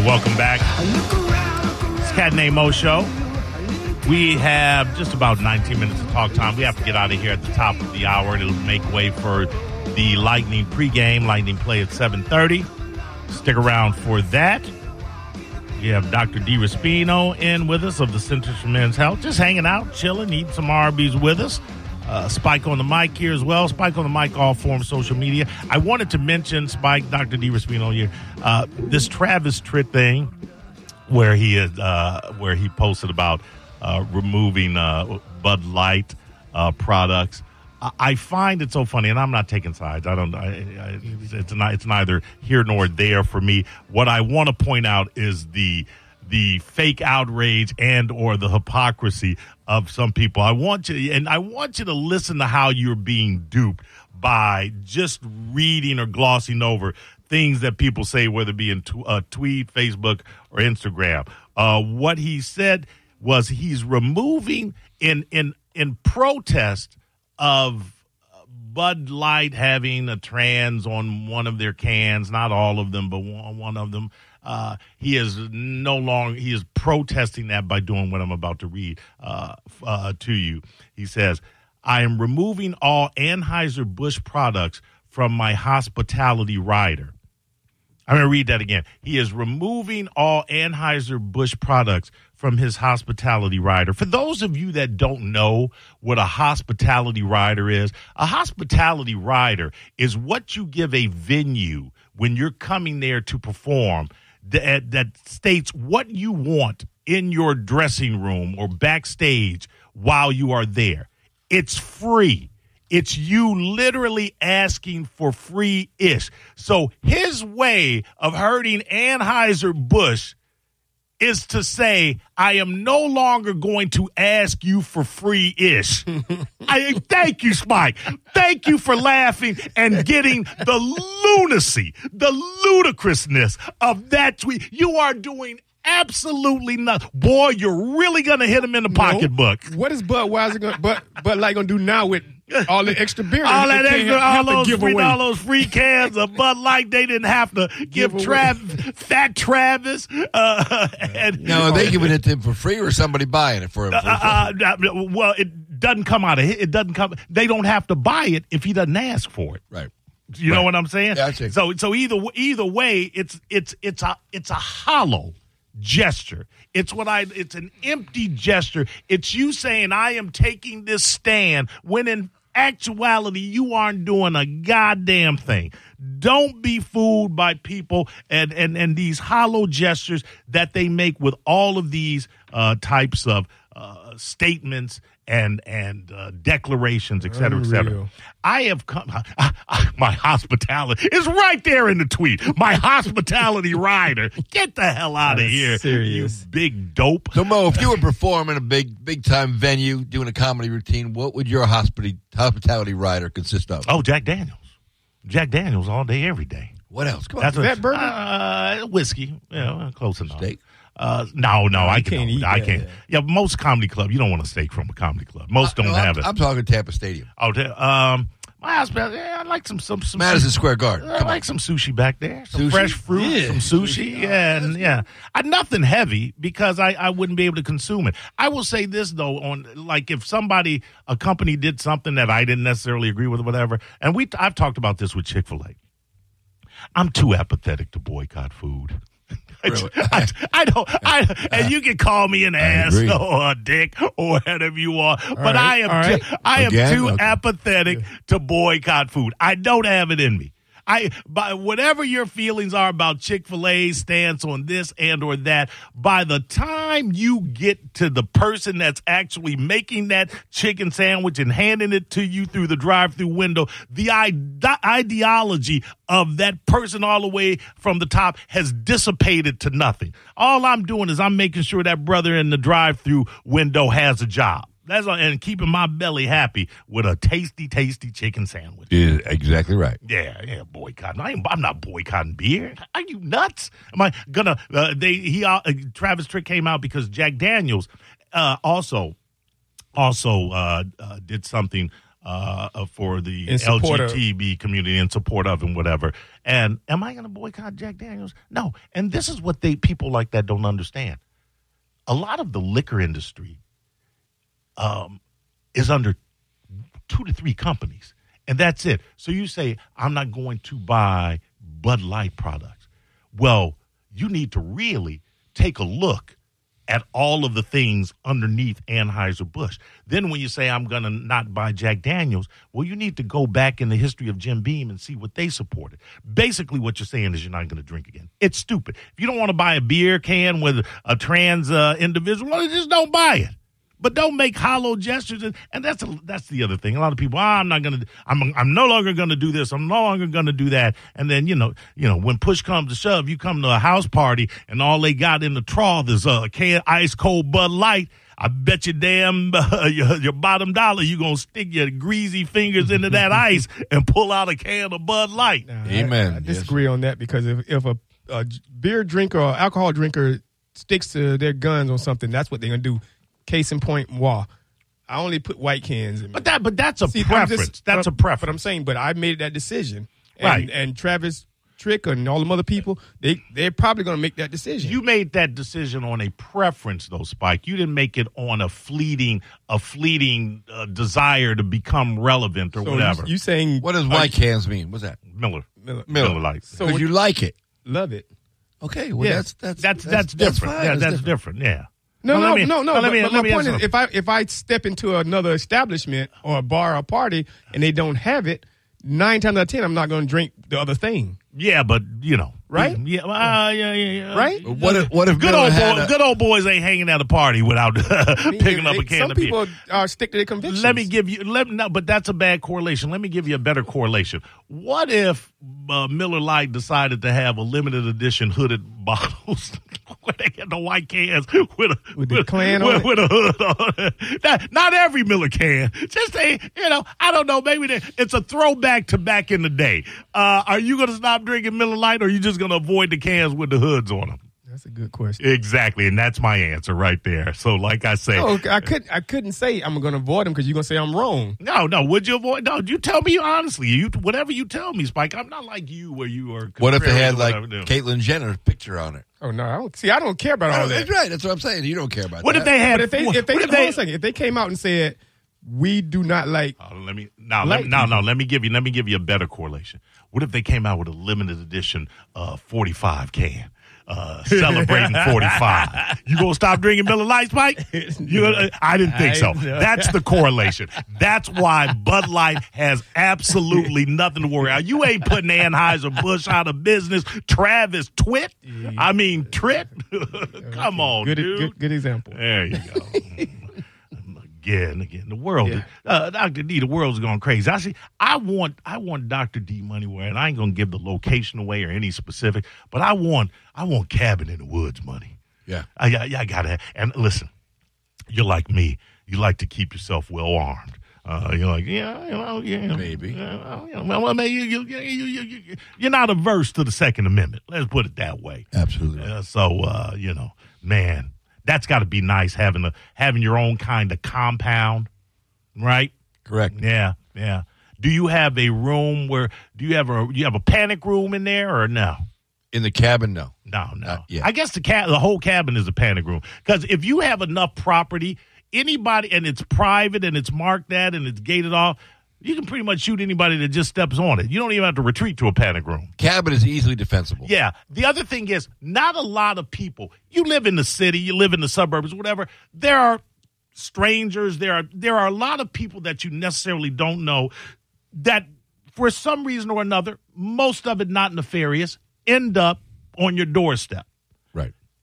right, welcome back. It's Cat Named Mo Show. We have just about 19 minutes of talk time. We have to get out of here at the top of the hour to make way for the Lightning pregame. Lightning play at 7:30. Stick around for that. We have Dr. D. Raspino in with us of the Centers for Men's Health, just hanging out, chilling, eating some Arby's with us. Uh, Spike on the mic here as well. Spike on the mic, all forms social media. I wanted to mention Spike, Dr. D. Raspino here. Uh, this Travis Tritt thing, where he is, uh, where he posted about uh, removing uh, Bud Light uh, products. I- find it so funny, and I'm not taking sides. I don't. I, I, it's not. It's neither here nor there for me. What I want to point out is the the fake outrage and or the hypocrisy of some people. I want you, and I want you to listen to how you're being duped by just reading or glossing over things that people say, whether it be in uh, tweet, Facebook, or Instagram. Uh, what he said was he's removing in in in protest of Bud Light having a trans on one of their cans, not all of them, but one, one of them. Uh, he is no longer, he is protesting that by doing what I'm about to read uh, uh, to you. He says, I am removing all Anheuser-Busch products from my hospitality rider. I'm going to read that again. He is removing all Anheuser-Busch products from his hospitality rider. For those of you that don't know what a hospitality rider is, a hospitality rider is what you give a venue when you're coming there to perform that, uh, that states what you want in your dressing room or backstage while you are there. It's free. It's you literally asking for free ish. So his way of hurting Anheuser-Busch is to say, I am no longer going to ask you for free ish. I thank you, Spike. Thank you for laughing and getting the lunacy, the ludicrousness of that tweet. You are doing absolutely nothing. Boy, you're really gonna hit him in the pocketbook. What is Budweiser gonna but Bud Light gonna do now with all the extra beer? all that can't extra, all have those, free, away? all those free cans of Bud Light, they didn't have to give away. Trav, Fat Travis, uh, and Now, are they giving it to him for free or somebody buying it for him? For uh, uh, well, it doesn't come out of it. It doesn't come. They don't have to buy it if he doesn't ask for it. right. You know what I'm saying? Yeah, So so either either way, it's it's it's a it's a hollow gesture. It's what I it's an empty gesture. It's you saying I am taking this stand when in actuality you aren't doing a goddamn thing. Don't be fooled by people and and and these hollow gestures that they make with all of these uh, types of uh, statements and and uh, declarations, et cetera, et cetera. I have come. I, I, my hospitality is right there in the tweet. My hospitality rider. Get the hell out of here, serious. you big dope. So, Mo, if you were performing a big, big time venue doing a comedy routine, what would your hospitali- hospitality rider consist of? Oh, Jack Daniels. Jack Daniels all day, every day. What else? Come on. That's what, that bourbon? Uh, whiskey. Yeah, close enough. Steak? Uh, no, no, I can. can't eat I that, can't. Yeah. most comedy club, you don't want a steak from a comedy club. Most don't No, have I'm, it. I'm talking Tampa Stadium. oh, um, my hospital. Yeah, I like some some some. Madison Square Garden. I Come like some sushi back there. Some Sushi? fresh fruit, Yeah. some sushi, yeah, and yeah. I, nothing heavy because I, I wouldn't be able to consume it. I will say this though, on like if somebody a company did something that I didn't necessarily agree with or whatever, and we I've talked about this with Chick Fil A. I'm too apathetic to boycott food. I, Really? I, I don't. I and you can call me an ass agree. or a dick or whatever you want, but right, I am all right. ju- I am too Okay. apathetic to boycott food. I don't have it in me. I by whatever your feelings are about Chick-fil-A's stance on this and or that, by the time you get to the person that's actually making that chicken sandwich and handing it to you through the drive-through window, the ide- ideology of that person all the way from the top has dissipated to nothing. All I'm doing is I'm making sure that brother in the drive-through window has a job. That's all, and keeping my belly happy with a tasty, tasty chicken sandwich. Yeah, exactly right. Yeah, yeah, boycotting. I ain't, I'm not boycotting beer. Are you nuts? Am I gonna? Uh, they he uh, Travis Tritt came out because Jack Daniels uh, also also uh, uh, did something uh, uh, for the In support of- LGTB community in support of and whatever. And am I going to boycott Jack Daniels? No. And this is what they people like that don't understand. A lot of the liquor industry um, is under two to three companies, and that's it. So you say, I'm not going to buy Bud Light products. Well, you need to really take a look at all of the things underneath Anheuser-Busch. Then when you say, I'm going to not buy Jack Daniels, well, you need to go back in the history of Jim Beam and see what they supported. Basically, what you're saying is you're not going to drink again. It's stupid. If you don't want to buy a beer can with a trans uh, individual, well, just don't buy it. But don't make hollow gestures, and, and that's a, that's the other thing. A lot of people, "Ah, I'm not gonna, I'm I'm no longer gonna do this. I'm no longer gonna do that. And then you know, you know, when push comes to shove, you come to a house party, and all they got in the trough is a can ice cold Bud Light. I bet you damn uh, your, your bottom dollar you gonna stick your greasy fingers into that ice and pull out a can of Bud Light. Nah, I- Amen. I, disagree on that because if, if a, a beer drinker or alcohol drinker sticks to their guns on something, that's what they're gonna do. Case in point, moi. I only put white cans in. But that, but that's a See, preference. just- that's a preference. But I'm saying, but I made that decision, and, Right. And Travis Tritt and all them other people, they they're probably gonna make that decision. You made that decision on a preference, though, Spike. You didn't make it on a fleeting, a fleeting uh, desire to become relevant or so whatever. You, you saying What does white you- cans mean? What's that? Miller, Miller. Miller, Lite. So Because what- you like it. love it? Okay, well Yes. that's That's that's that's, different. fine. yeah, that's different. Yeah. No, Now, no, me- no, no. But, me, but my point is, if I if I step into another establishment or a bar or party and they don't have it, nine times out of ten, I'm not going to drink the other thing. Yeah, but you know, Right? Yeah, uh, yeah, yeah, yeah. Right? What if what if Good Miller old had boy, a- good old boys ain't hanging at a party without picking up a can Some of beer. people uh, stick to their convictions. Let me give you. Let no, but that's a bad correlation. Let me give you a better correlation. What if uh, Miller Lite decided to have a limited edition hooded bottles where they get the white cans with a With the Klan with, on it? with a hood on it? Not, not every Miller can. Just a you know. I don't know. Maybe they, it's a throwback to back in the day. Uh, are you going to stop drinking Miller Lite, or are you just going to avoid the cans with the hoods on them? That's a good question. Exactly, and that's my answer right there. So, like I say, No, I couldn't. I couldn't say I'm going to avoid them because you're going to say I'm wrong. No, no. Would you avoid? No, you tell me honestly. You whatever you tell me, Spike. I'm not like you, where you are. What if they had like what Caitlyn Jenner's picture on it? Oh no, I don't see. I don't care about all that. That's right. That's what I'm saying. You don't care about What that. if they had? But if they, what if they, if hold on a second, if they came out and said we do not like, Oh, let me now. Like Let, now, people. no. Let me give you. Let me give you a better correlation. What if they came out with a limited edition uh, 45 can? Uh, celebrating 45. You gonna stop drinking Miller Lite, Mike? You I didn't think so. That's the correlation. That's why Bud Light has absolutely nothing to worry about. You ain't putting Anheuser Busch out of business. Travis Twit. I mean Trit. Come on, good, dude. good, good example. There you go. again, again, the world, Yeah. uh, Doctor D, the world's going crazy. I see. I want, I want Doctor D money where, and I ain't gonna give the location away or any specific, but I want, I want cabin in the woods money. Yeah. I, I, I gotta. And listen, you're like me. You like to keep yourself well armed. Uh, you're like, yeah, you know, yeah, Maybe. you know, well, maybe you, you, you, you, you, you're not averse to the Second Amendment. Let's put it that way. Absolutely. Uh, so uh, you know, man, that's got to be nice having a having your own kind of compound, right? Correct. Yeah, yeah. Do you have a room where do you have a you have a panic room in there or no? In the cabin, no. No, no. I guess the ca- the whole cabin is a panic room because if you have enough property, anybody and it's private and it's marked that and it's gated off, you can pretty much shoot anybody that just steps on it. You don't even have to retreat to a panic room. Cabin is easily defensible. Yeah. The other thing is, not a lot of people. You live in the city, you live in the suburbs, whatever. There are strangers. There are there are a lot of people that you necessarily don't know that, for some reason or another, most of it not nefarious, end up on your doorstep.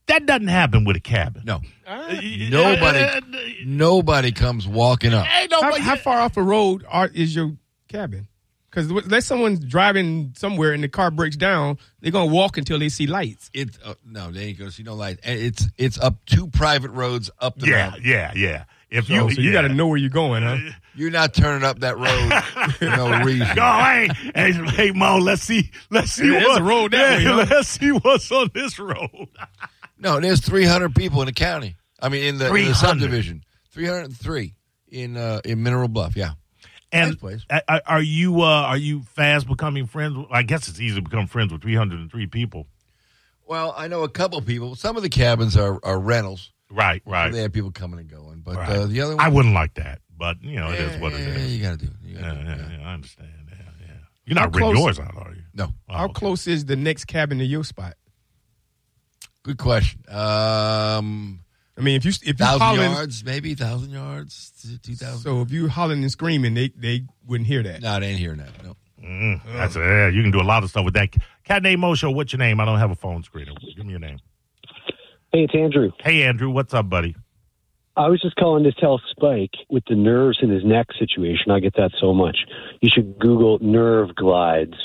Right. That doesn't happen with a cabin. No. Uh, Nobody. uh, Nobody comes walking up. Ain't How, nobody- how far off a road are, is your cabin? Because let's someone's driving somewhere and the car breaks down, they're gonna walk until they see lights. It's uh, no, there you go. See no lights. It's it's up two private roads up the Yeah, mountain. yeah, yeah. If So, you, so you yeah. got to know where you're going, huh? You're not turning up that road for no reason. Go, hey, hey, hey, Mo, let's see, let's see Yeah, what road that yeah, way, huh? Let's see what's on this road. No, there's 300 people in the county. I mean, in the, in the subdivision. 303 in uh, in Mineral Bluff. Yeah. And Nice place. a- a- are you uh, are you fast becoming friends? with- I guess it's easy to become friends with 303 people. Well, I know a couple people. Some of the cabins are, are rentals. Right, right. They have people coming and going. But right. uh, the other one, I wouldn't like that, but you know, it is what it Yeah, is. You got to do. You Yeah, gotta do, yeah, yeah. yeah, I understand. Yeah, yeah. You're not How renting yours out, are you? No, Oh, How okay. close is the next cabin to your spot? Good question. Um, I mean, if you if you thousand hollering, yards, maybe thousand yards, two thousand. so if you hollering and screaming, they they wouldn't hear that. no, they ain't hearing that. No. Mm, that's yeah. You can do a lot of stuff with that. Cat Named Mo Show. What's your name? I don't have a phone screener. Give me your name. Hey, it's Andrew. Hey, Andrew. What's up, buddy? I was just calling to tell Spike with the nerves in his neck situation. I get that so much. You should Google nerve glides.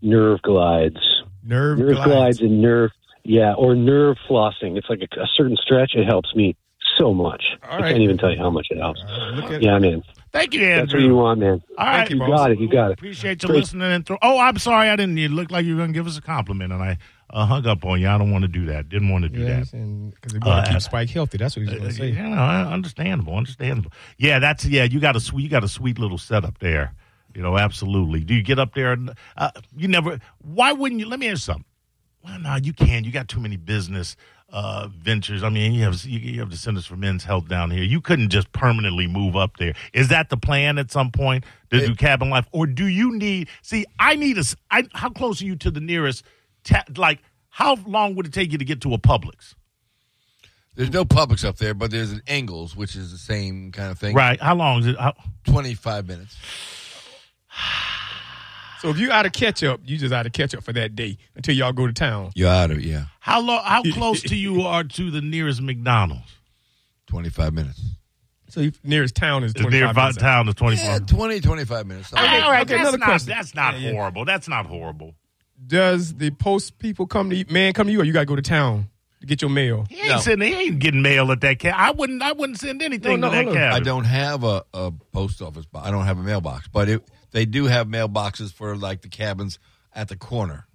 Nerve glides. Nerve Nerve glides. glides and nerve, yeah, or nerve flossing. It's like a, a certain stretch. It helps me so much. All I can't even tell you how much it helps. Uh, look at Yeah, man. Thank you, Dan. That's what you want, man. All right, you, You got it. You got it. Appreciate you Great. listening. And throw. Oh, I'm sorry. I didn't. You looked like you were going to give us a compliment, and I uh, hung up on you. I don't want to do that. Didn't want to do Yes, that. because they want Uh, to keep Spike healthy. That's what he's going to say. You know, understandable, understandable. Yeah, that's yeah. You got a sweet, you got a sweet little setup there. You know, absolutely. Do you get up there? And, uh, you never. Why wouldn't you? Let me ask something. Well, no, you can't. You got too many business uh, ventures. I mean, you have you, you have the Centers for Men's Health down here. You couldn't just permanently move up there. Is that the plan at some point to do cabin life, or do you need? See, I need a. I, how close are you to the nearest? Ta- like, how long would it take you to get to a Publix? There's no Publix up there, but there's an Ingles, which is the same kind of thing. Right? How long is it? How, Twenty five minutes. So if you out of ketchup, you just out of ketchup for that day until y'all go to town. You're out of. Yeah, How long? How close to you are to the nearest McDonald's? twenty five minutes. So you, nearest town is The 25 nearest minutes out. town is twenty four. Yeah, 20, 25 minutes. All right, okay, that's another not, question. That's not Yeah, yeah. horrible. That's not horrible. Does the post people come to you, man come to you, or you got to go to town to get your mail? He ain't No. sending. He ain't getting mail at that cab. I wouldn't. I wouldn't send anything No, no, to that hold on. cabin. I don't have a, a post office. bo- I don't have a mailbox, but it, they do have mailboxes for like the cabins at the corner.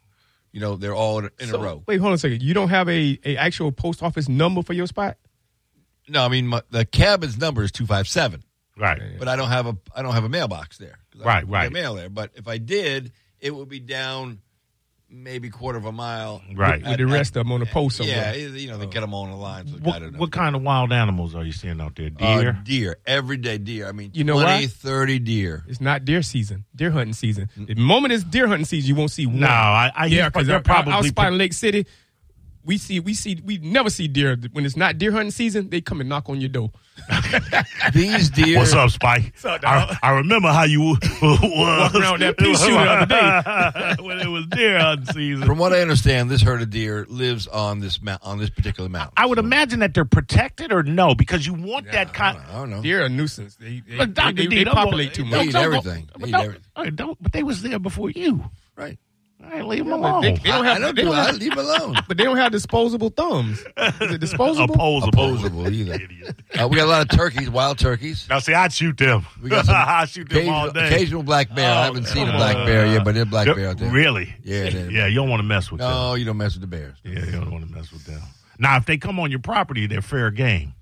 You know, they're all in, in So- a row. Wait, hold on a second. You don't have a, a actual post office number for your spot? No, I mean my, the cabin's number is two five seven, Right. but I don't have a I don't have a mailbox there. I Right, right. Mail there, but if I did, it would be down maybe quarter of a mile. Right. With the rest of them on the post Yeah, you know they get them on the line. So What, what kind of wild animals are you seeing out there? Uh, Deer. deer, everyday deer. I mean, You know 20, why? 30 deer. It's not deer season, deer hunting season. The moment it's deer hunting season, you won't see one. no, I. I yeah, because they're probably out spot in Lake City, we see we see we never see deer when it's not deer hunting season. They come and knock on your door. These deer. What's up, Spike? What's up, dog? I, I remember how you was around with that pea shooter the other day when it was deer hunting season. From what I understand, this herd of deer lives on this mount, on this particular mountain. I would imagine that they're protected or no, because you want that I kind. don't, know, I don't know. Deer are a nuisance. They they, But Dr. they, they populate too They much. eat don't everything. They eat everything. all right, don't- But they was there before you. Right. All right, leave them but alone. they- they don't have- I don't they do don't it. I have- leave alone. But they don't have disposable thumbs. Is it disposable? Opposable. Opposable either. Idiot. Uh, we got a lot of turkeys, wild turkeys. Now, see, I'd shoot them. We got some I shoot them all day. occasional black bear. I haven't seen a black bear yet, but there's a black Yep, bear out there. Really? Yeah, Yeah, you don't want to mess with them. No, you don't mess with the bears. Yeah, you don't want to mess with them. Now, if they come on your property, they're fair game.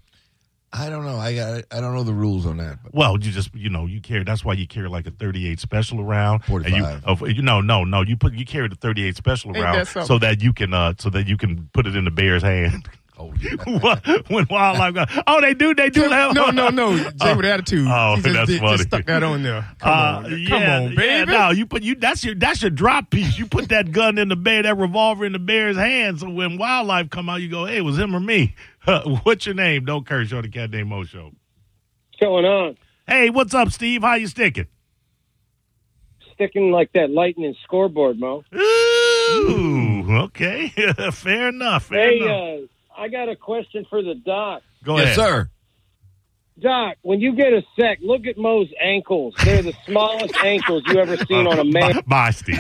I don't know. I got. I don't know the rules on that. But Well, you just you know you carry. That's why you carry like a 38 special around. And you, 45. uh, you know, no, no. You put you carry the 38 special around so that you can uh so that you can put it in the bear's hand. oh, when wildlife go, oh, they do, they do have no, no, no. Jay with attitude. Oh, he just, that's did- funny. just stuck that on there. Come Uh, on, come yeah, on, yeah, baby. no, you put you that's your that's your drop piece. You put that gun in the bear, that revolver in the bear's hand. So when wildlife come out, you go, "Hey, it was him or me?" What's your name? Don't curse. You're the Cat Named Mo Show. What's going on? Hey, what's up, Steve? How you sticking? Sticking like that lightning scoreboard, Mo. Ooh, okay, fair enough. Fair Hey, enough. uh, I got a question for the doc. Go yes, ahead, sir. Doc, when you get a sec, look at Mo's ankles. They're the smallest ankles you ever seen on a man. Bye, bye, Steve.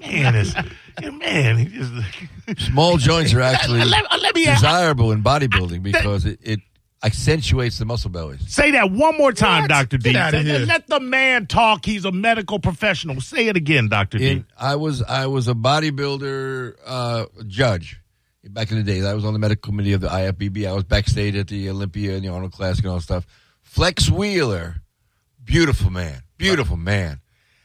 man, is man, he just. Small joints are actually let, let me ask, desirable in bodybuilding because it, it accentuates the muscle bellies. say that one more time, Doctor D. Get outta Say- here. Let the man talk. He's a medical professional. Say it again, Doctor D. In, I was I was a bodybuilder uh, judge back in the days. I was on the medical committee of the IFBB. I was backstage at the Olympia and the Arnold Classic and all that stuff. Flex Wheeler Beautiful man, beautiful man.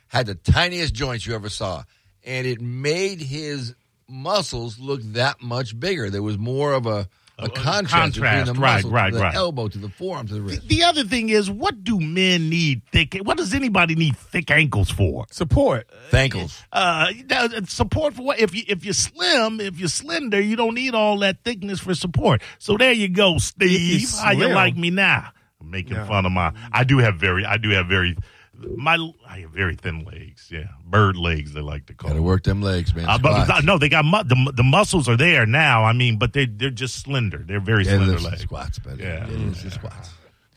Had the tiniest joints you ever saw, and it made his muscles look that much bigger. There was more of a, a contrast, contrast, between the right, muscles, right, to the right. elbow to the forearm to the wrist. The other thing is, what do men need thick? What does anybody need thick ankles for? Support. Thankles. Uh, support for what? If you if you're slim, if you're slender, you don't need all that thickness for support. So there you go, Steve. you're How you like me now? I'm making No. fun of my. I do have very. I do have very. My I have very thin legs. Yeah, bird legs they like to call. Got to them. work them legs, man. Uh, but no, they got mu- the the muscles are there now. I mean, but they they're just slender. They're very Yeah, slender legs. squats, but Yeah. yeah, the squats.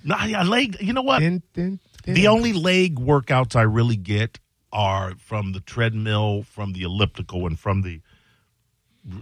No, yeah, leg. You know what? The only leg workouts I really get are from the treadmill, from the elliptical, and from the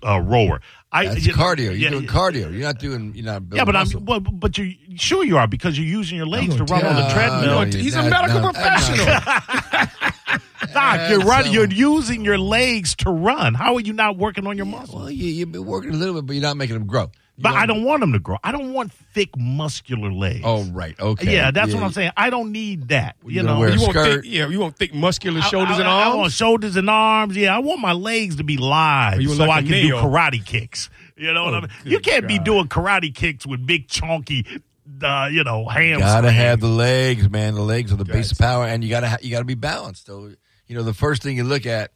uh, rower. I That's you cardio. You're yeah, doing cardio. You're not doing. You're not. Yeah, but muscle. I'm. Well, but you sure you are because you're using your legs to run on the Yeah, treadmill. no, He's a medical no, professional. Doc, you're running. so- You're using your legs to run. How are you not working on your muscles? Well, you, you've been working a little bit, but you're not making them grow. You But I don't want them to grow. I don't want thick, muscular legs. Oh, right. Okay. yeah, that's what I'm saying. I don't need that. You you're gonna know, wear a You want skirt. thick, yeah, you want thick muscular shoulders I, and I- I arms. want shoulders and arms. Yeah, I want my legs to be live you so like I a can nail. do karate kicks. You know what Oh, I mean? You can't be God. doing karate kicks with big chunky, uh, you know, hamstrings. Gotta have the legs, man. The legs are the base of power, and you gotta ha- you gotta be balanced. So you know the first thing you look at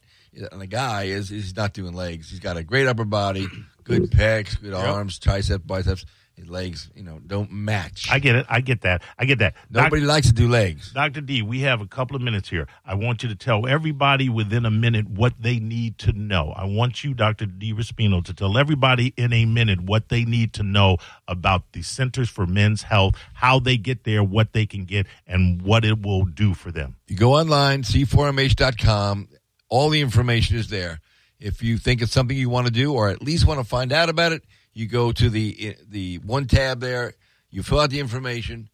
on a guy is he's not doing legs. He's got a great upper body, good pecs, good arms, triceps, biceps. His legs, you know, don't match. I get it. I get that. I get that. Doc- Nobody likes to do legs. Dr. D, we have a couple of minutes here. I want you to tell everybody within a minute what they need to know. I want you, Dr. D. Raspino, to tell everybody in a minute what they need to know about the Centers for Men's Health, how they get there, what they can get, and what it will do for them. You go online, c4mh.com. All the information is there. If you think it's something you want to do, or at least want to find out about it, you go to the the one tab there. You fill out the information.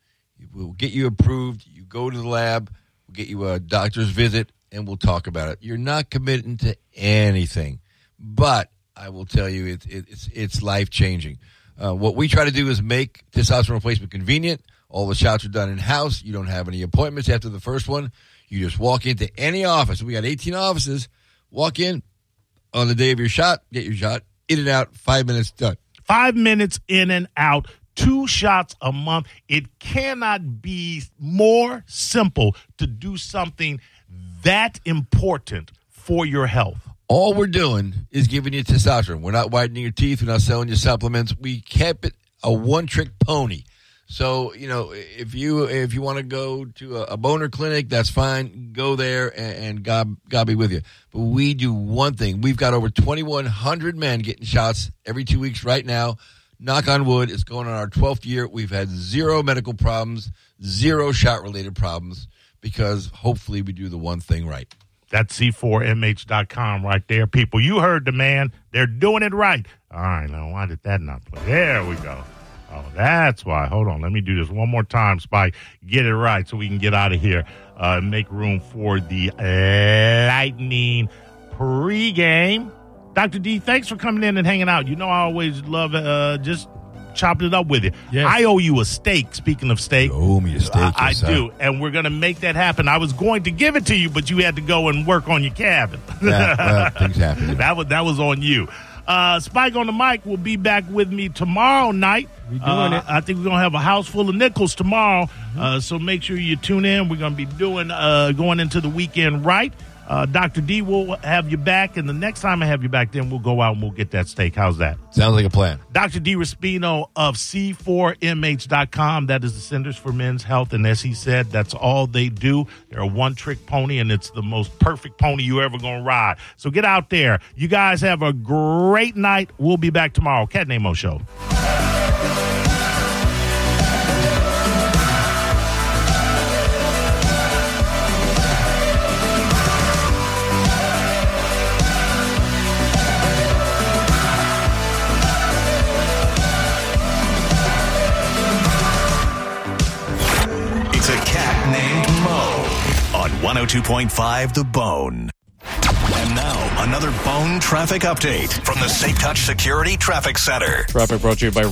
We'll get you approved. You go to the lab. We'll get you a doctor's visit, and we'll talk about it. You're not committing to anything, but I will tell you, it, it, it's it's life changing. Uh, what we try to do is make testosterone replacement convenient. All the shots are done in house. You don't have any appointments after the first one. You just walk into any office. We got 18 offices. Walk in on the day of your shot, get your shot, in and out, five minutes done. Five minutes in and out, two shots a month. It cannot be more simple to do something that important for your health. All we're doing is giving you testosterone. We're not whitening your teeth. We're not selling you supplements. We kept it a one trick pony. So you know, if you if you want to go to a, a boner clinic, that's fine. Go there, and, and God God be with you. But we do one thing. We've got over twenty one hundred men getting shots every two weeks right now. Knock on wood, it's going on our twelfth year. We've had zero medical problems, zero shot related problems because hopefully we do the one thing right. That's C4MH.com right there, people. You heard the man. They're doing it right. All right, now, why did that not play? There we go. Oh, that's why. Hold on. Let me do this one more time, Spike. Get it right so we can get out of here. Uh, make room for the Lightning pregame. Dr. D, thanks for coming in and hanging out. You know, I always love uh, just chopping it up with you. Yes. I owe you a steak, speaking of steak. You owe me a steak, I, I do, and we're going to make that happen. I was going to give it to you, but you had to go and work on your cabin. Yeah, well, things happen. that was that was on you. Uh, Spike on the mic will be back with me tomorrow night. We doing Uh, it. I think we're gonna have a house full of nickels tomorrow. Uh, so make sure you tune in. We're gonna be doing uh, going into the weekend right. Uh, Dr. D will have you back, and the next time I have you back, then we'll go out and we'll get that steak. How's that? Sounds like a plan. Dr. D. Raspino of C4MH.com. That is the Centers for Men's Health. And as he said, that's all they do. They're a one trick pony, and it's the most perfect pony you ever going to ride. So get out there. You guys have a great night. We'll be back tomorrow. Cat Named Mo Show. 102.5 The Bone. And now, another bone traffic update from the Safe Touch Security Traffic Center. Traffic brought to you by